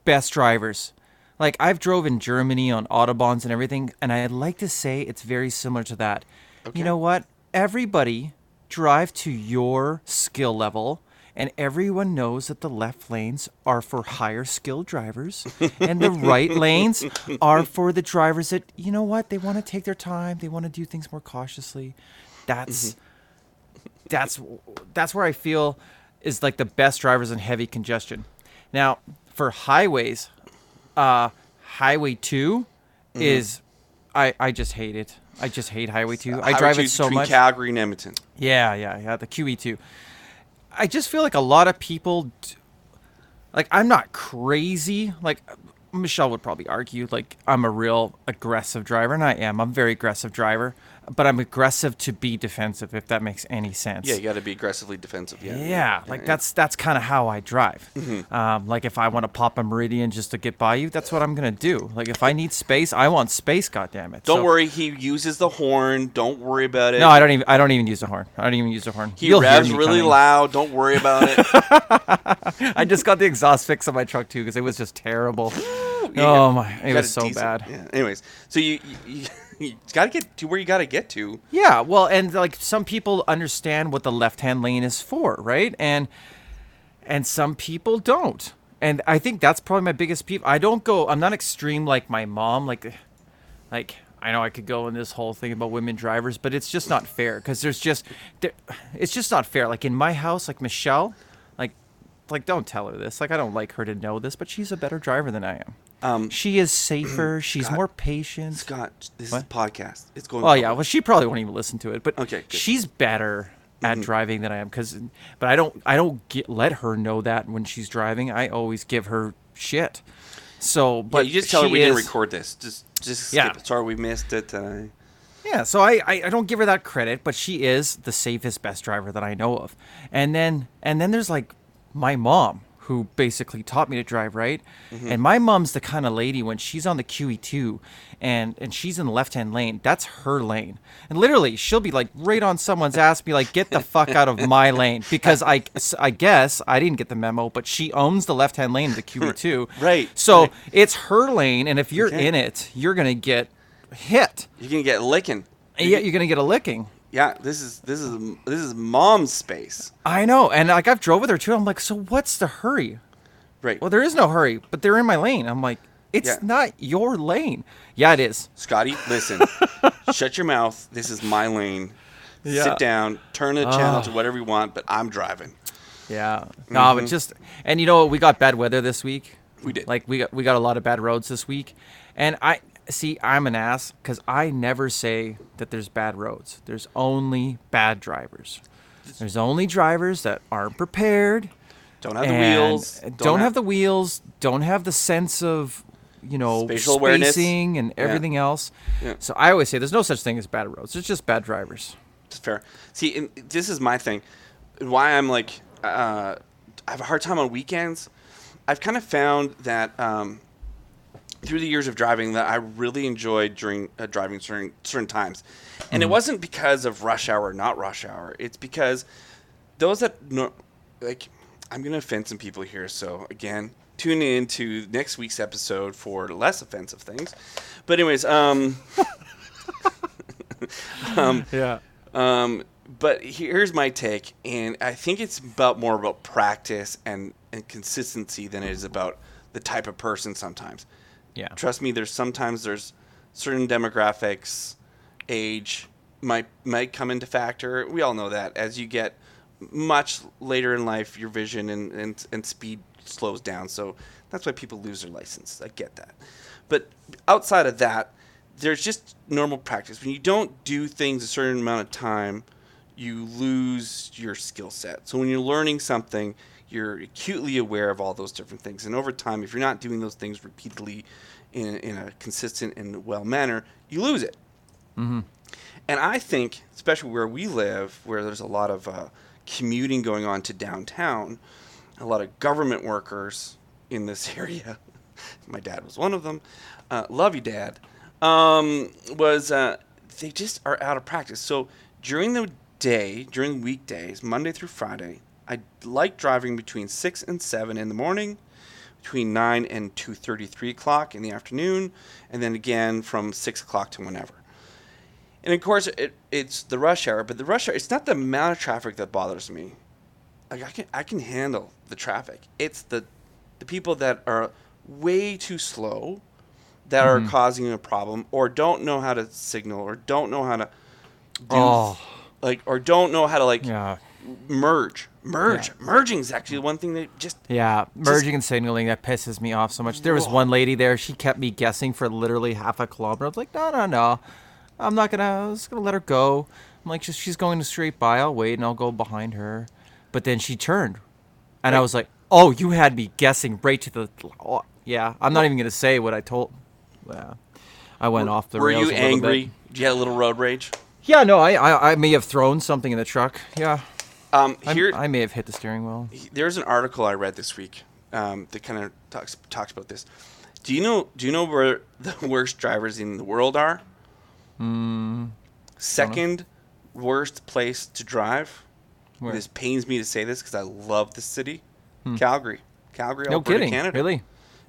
best drivers. Like I've drove in Germany on autobahns and everything, and I'd like to say it's very similar to that. Okay. You know what? Everybody drive to your skill level, and everyone knows that the left lanes are for higher skilled drivers, and the right lanes are for the drivers that you know what they want to take their time, they want to do things more cautiously. That's that's that's where I feel is like the best drivers in heavy congestion. Now, for highways, uh, Highway 2 is I I just hate it. I just hate Highway 2. I Highway drive it so much. Calgary and Edmonton. Yeah, yeah, yeah. The QE2. I just feel like a lot of people, d- like, I'm not crazy. Like, Michelle would probably argue, like, I'm a real aggressive driver, and I am. I'm a very aggressive driver, but I'm aggressive to be defensive, if that makes any sense. Yeah, you got to be aggressively defensive. Yeah, Yeah, like that's that's kind of how I drive. Mm-hmm. Um, like if I want to pop a meridian just to get by you, that's what I'm gonna do. Like if I need space, I want space. God damn it! Don't So- worry, he uses the horn. Don't worry about it. No, I don't even. I don't even use the horn. I don't even use the horn. he You'll revs really coming. loud. Don't worry about it. I just got the exhaust fix on my truck too because it was just terrible. Yeah, oh my, it was so decent- bad. Yeah. Anyways, so you you, you, got to get to where you got to get to. Yeah, well, and like some people understand what the left-hand lane is for, right? And and some people don't. And I think that's probably my biggest peeve. I don't go. I'm not extreme like my mom. Like, like I know I could go in this whole thing about women drivers, but it's just not fair because there's just there, it's just not fair. Like in my house, like Michelle, like like don't tell her this. Like I don't like her to know this, but she's a better driver than I am. Um, She is safer. She's God. more patient. Scott, this is a podcast. It's going. Well, yeah. Well, she probably won't even listen to it. But Okay, good. Mm-hmm. she's better at driving than I am. Cause, but I don't. I don't get, let her know that when she's driving. I always give her shit. So, But but you just tell her we didn't record this. Just just Yeah. it. Sorry, we missed it. Uh, Yeah, so I, I, I don't give her that credit, but she is the safest, best driver that I know of. And then and then there's like my mom who basically taught me to drive right. Mm-hmm. And my mom's the kind of lady when she's on the QE2 and and she's in the left hand lane, that's her lane. And literally she'll be like right on someone's ass, be like, get the fuck out of my lane because I I guess I didn't get the memo, but she owns the left hand lane of the QE2. Right, So right. it's her lane, and if you're Okay. in it, you're gonna get hit. you're gonna get licking. Yeah, you're gonna get a licking. Yeah, this is this is this is mom's space. I know, and like I've drove with her too. I'm like, so what's the hurry? Right. Well, there is no hurry, but they're in my lane. I'm like, it's Yeah. not your lane. Yeah, it is. Scotty, listen. shut your mouth. This is my lane. Yeah. Sit down. Turn the channel Ah. to whatever you want, but I'm driving. Yeah. No, but just and you know we got bad weather this week. Mm-hmm. We did. Like we got we got a lot of bad roads this week, and I see I'm an ass because I never say that there's bad roads. There's only bad drivers. There's only drivers that aren't prepared. Don't have the wheels. Don't, have, the wheels. Don't have the sense of you know Spatial awareness. spacing and Yeah. everything else. Yeah. So I always say there's no such thing as bad roads. There's just bad drivers. It's fair. See, this is my thing. Why I'm like, uh, I have a hard time on weekends. I've kind of found that um, through the years of driving that I really enjoyed during uh, driving during certain times, and it wasn't because of rush hour or not rush hour. It's because those that no, like I'm gonna offend some people here. So again, tune in to next week's episode for less offensive things. But anyways, um, um, Yeah. um, but here's my take, and I think it's about more about practice and, and consistency than it is about the type of person sometimes. Yeah. Trust me, there's sometimes there's certain demographics, age might might come into factor. We all know that as you get much later in life, your vision and, and, and speed slows down. So that's why people lose their license. I get that. But outside of that, there's just normal practice. When you don't do things a certain amount of time, you lose your skill set. So when you're learning something, you're acutely aware of all those different things. And over time, if you're not doing those things repeatedly in, in a consistent and well manner, you lose it. And I think, especially where we live, where there's a lot of uh, commuting going on to downtown, a lot of government workers in this area. My dad was one of them. Uh, love you, Dad. Um, was uh, they just are out of practice. So during the day, during weekdays, Monday through Friday, I like driving between six and seven in the morning, between 9 and 2.33 o'clock in the afternoon, and then again from 6 o'clock to whenever. And of course, it, it's the rush hour, but the rush hour, it's not the amount of traffic that bothers me. Like I can, I can handle the traffic. It's the, the people that are way too slow, that are mm-hmm. causing a problem, or don't know how to signal, or don't know how to do, Oh. like, or don't know how to like Yeah. merge. Merge. Yeah. Merging is actually the one thing that just Yeah, merging and signaling that pisses me off so much. There was one lady there; she kept me guessing for literally half a kilometer. I was like, no, no, no, I'm not gonna. I was gonna let her go. I'm like, she's, she's going straight by. I'll wait and I'll go behind her. But then she turned, and I was like, oh, you had me guessing right to the. Oh, yeah, I'm not even gonna say what I told. Yeah, I went off the were rails. you a angry? bit. Did you have a little road rage? Yeah, no, I, I I may have thrown something in the truck. Yeah, Um, here, I may have hit the steering wheel. there's an article I read this week um, that kind of talks talks about this. Do you know? Do you know where the worst drivers in the world are? Hmm. Second worst place to drive. Where? This pains me to say this because I love the city, Calgary, Calgary, Hmm. No Alberta, kidding, Canada. really.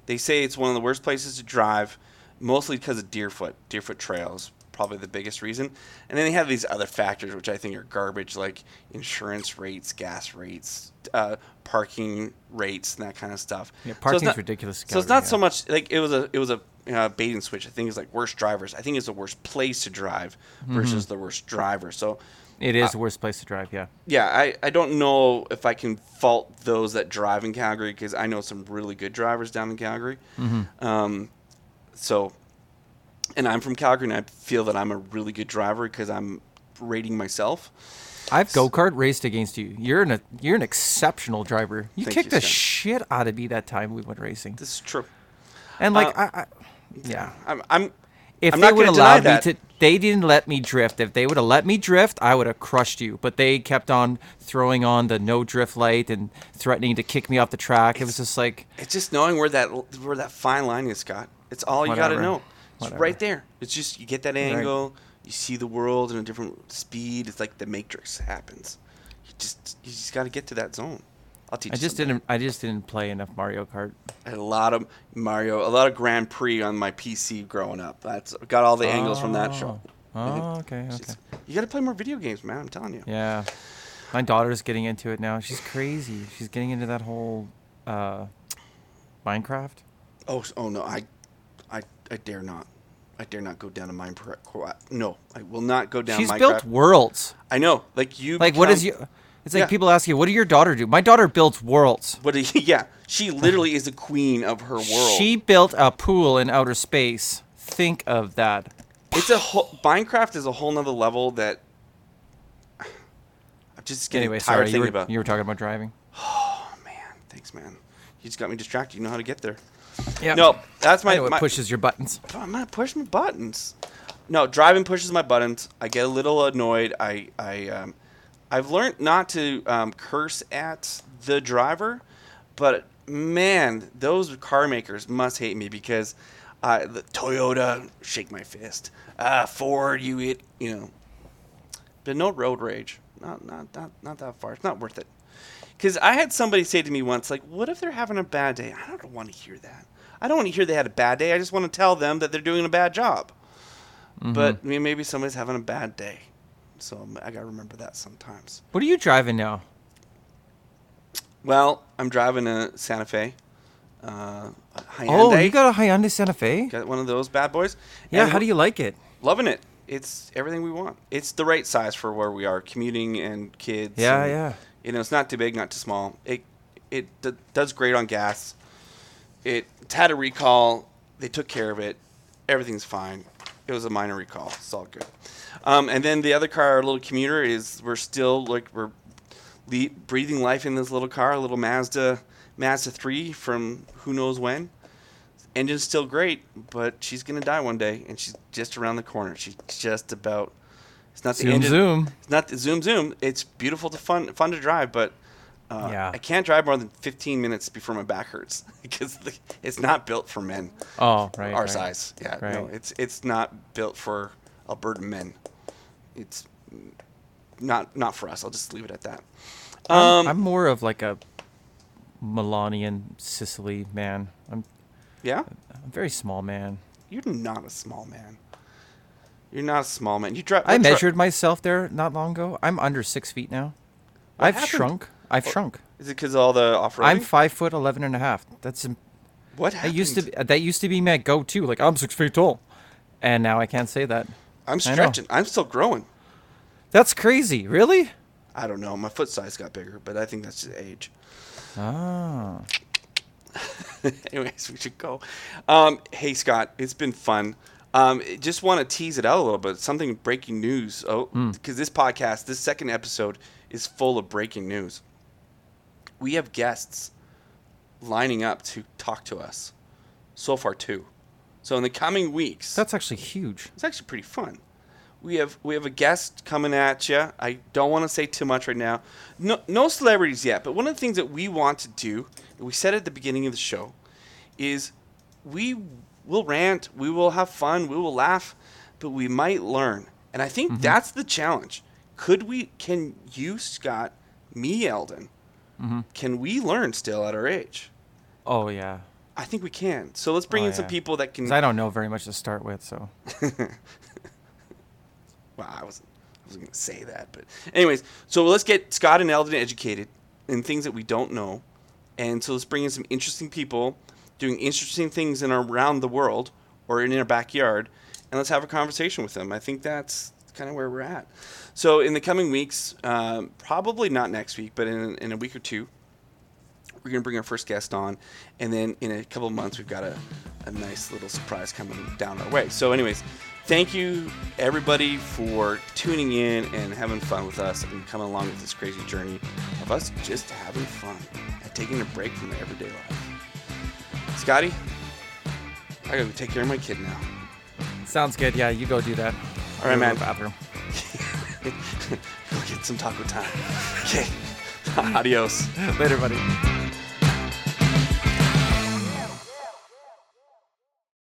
They say it's one of the worst places to drive, mostly because of Deerfoot. Deerfoot Trails, probably the biggest reason. And then they have these other factors, which I think are garbage, like insurance rates, gas rates, uh, parking rates, and that kind of stuff. Yeah, parking's not- ridiculous So it's not so much like it was a it was a uh, bait and switch. I think it's like worst drivers. I think it's the worst place to drive Mm-hmm. versus the worst driver. So it is Uh, the worst place to drive. Yeah. yeah, I, I don't know if I can fault those that drive in Calgary because I know some really good drivers down in Calgary. Mm-hmm. Um, so, and I'm from Calgary, and I feel that I'm a really good driver because I'm rating myself. I've go kart raced against you. You're an you're an exceptional driver. You Thank kicked you, the shit out of me that time we went racing. This is true. And like Uh, I, I, yeah. I'm, I'm If I'm they not would allowed me to, they didn't let me drift. If they would have let me drift, I would have crushed you. But they kept on throwing on the no drift light and threatening to kick me off the track. It was just like, It's just knowing where that where that fine line is, Scott. It's all you got to know. It's Whatever. right there. It's just you get that angle, you see the world in a different speed. It's like the Matrix happens. You just you just got to get to that zone. I'll teach I you just didn't, I just didn't play enough Mario Kart. I had a lot of Mario, a lot of Grand Prix on my PC growing up. That's got all the angles from that show. Oh, okay, okay. just- you got to play more video games, man. I'm telling you. Yeah. My daughter's getting into it now. She's crazy. She's getting into that whole uh, Minecraft. Oh, oh no, I, I, I dare not. I dare not go down to Minecraft. No, I will not go down She's Minecraft. built worlds. I know, like you. Like, what is you? It's like Yeah. people ask you, what do your daughter do? My daughter builds worlds. What? you- yeah, she literally is the queen of her world. She built a pool in outer space. Think of that. It's a whole Minecraft is a whole nother level that. I'm just getting Anyway, tired sorry, you thinking were, about. you were talking about driving. Oh man, thanks, man. You just got me distracted. You know how to get there. Yeah. No, that's I my. know it pushes your buttons. I'm gonna push my buttons. No, driving pushes my buttons. I get a little annoyed. I I um, I've learned not to um, curse at the driver, but man, those car makers must hate me because uh, the Toyota shake my fist. Uh, Ford, you it, you know. But no road rage. Not not not not that far. It's not worth it. Because I had somebody say to me once, like, what if they're having a bad day? I don't want to hear that. I don't want to hear they had a bad day. I just want to tell them that they're doing a bad job. But I mean, maybe somebody's having a bad day. So I got to remember that sometimes. What are you driving now? Well, I'm driving a Santa Fe. Uh, Hyundai. Oh, you got a Hyundai Santa Fe? Got one of those bad boys. Yeah, And how do you like it? Loving it. It's everything we want. It's the right size for where we are, commuting and kids. Yeah, and, yeah. You know, it's not too big, not too small. It it d- does great on gas. It had a recall. They took care of it. Everything's fine. It was a minor recall. It's all good. Um, and then the other car, our little commuter, is we're still like we're le- breathing life in this little car, a little Mazda Mazda three from who knows when. Engine's still great, but she's gonna die one day, and she's just around the corner. She's just about. It's not the Zoom, engine. zoom. It's not the zoom zoom. It's beautiful to fun fun to drive, but uh, Yeah. I can't drive more than 15 minutes before my back hurts because the, it's not built for men Oh, right. our right. size. Yeah, no, it's it's not built for Alberta men. It's not not for us. I'll just leave it at that. I'm, Um, I'm more of like a Melanian Sicily man. I'm Yeah, I'm very small man. you're not a small man. You're not a small man. You drive. I measured myself there not long ago. I'm under six feet now. What I've happened? shrunk. I've Oh, shrunk. Is it because all the off roading? I'm five foot eleven and a half. That's im- What that happened? used to be, that used to be my go-to. Like I'm six feet tall, and now I can't say that. I'm I know. stretching. I'm still growing. That's crazy. Really? I don't know. My foot size got bigger, but I think that's just age. Ah. Anyways, we should go. Um, hey, Scott, it's been fun. Um, just want to tease it out a little bit. Something breaking news. Oh, because this podcast, this second episode, is full of breaking news. We have guests lining up to talk to us. So far, two. So in the coming weeks, That's actually huge. it's actually pretty fun. We have we have a guest coming at you. I don't want to say too much right now. No no celebrities yet, but one of the things that we want to do, we said at the beginning of the show, is we will rant, we will have fun, we will laugh, but we might learn. And I think mm-hmm. that's the challenge. Could we can you, Scott, me, Eldon, mm-hmm. can we learn still at our age? Oh yeah. I think we can. So let's bring Oh, in some people that can. I don't know very much to start with, so. Well, I wasn't, I wasn't going to say that, but anyways, so let's get Scott and Eldon educated in things that we don't know, and so let's bring in some interesting people doing interesting things in around the world or in our backyard, and let's have a conversation with them. I think that's kind of where we're at. So in the coming weeks, um, probably not next week, but in, in a week or two, we're going to bring our first guest on, and then in a couple of months, we've got a, a nice little surprise coming down our way. So, anyways, thank you everybody for tuning in and having fun with us and coming along with this crazy journey of us just having fun and taking a break from the everyday life. Scotty, I gotta go take care of my kid now. Sounds good. Yeah, you go do that. All right, man. Bathroom. go get some taco time. Okay. Adios. Later, buddy.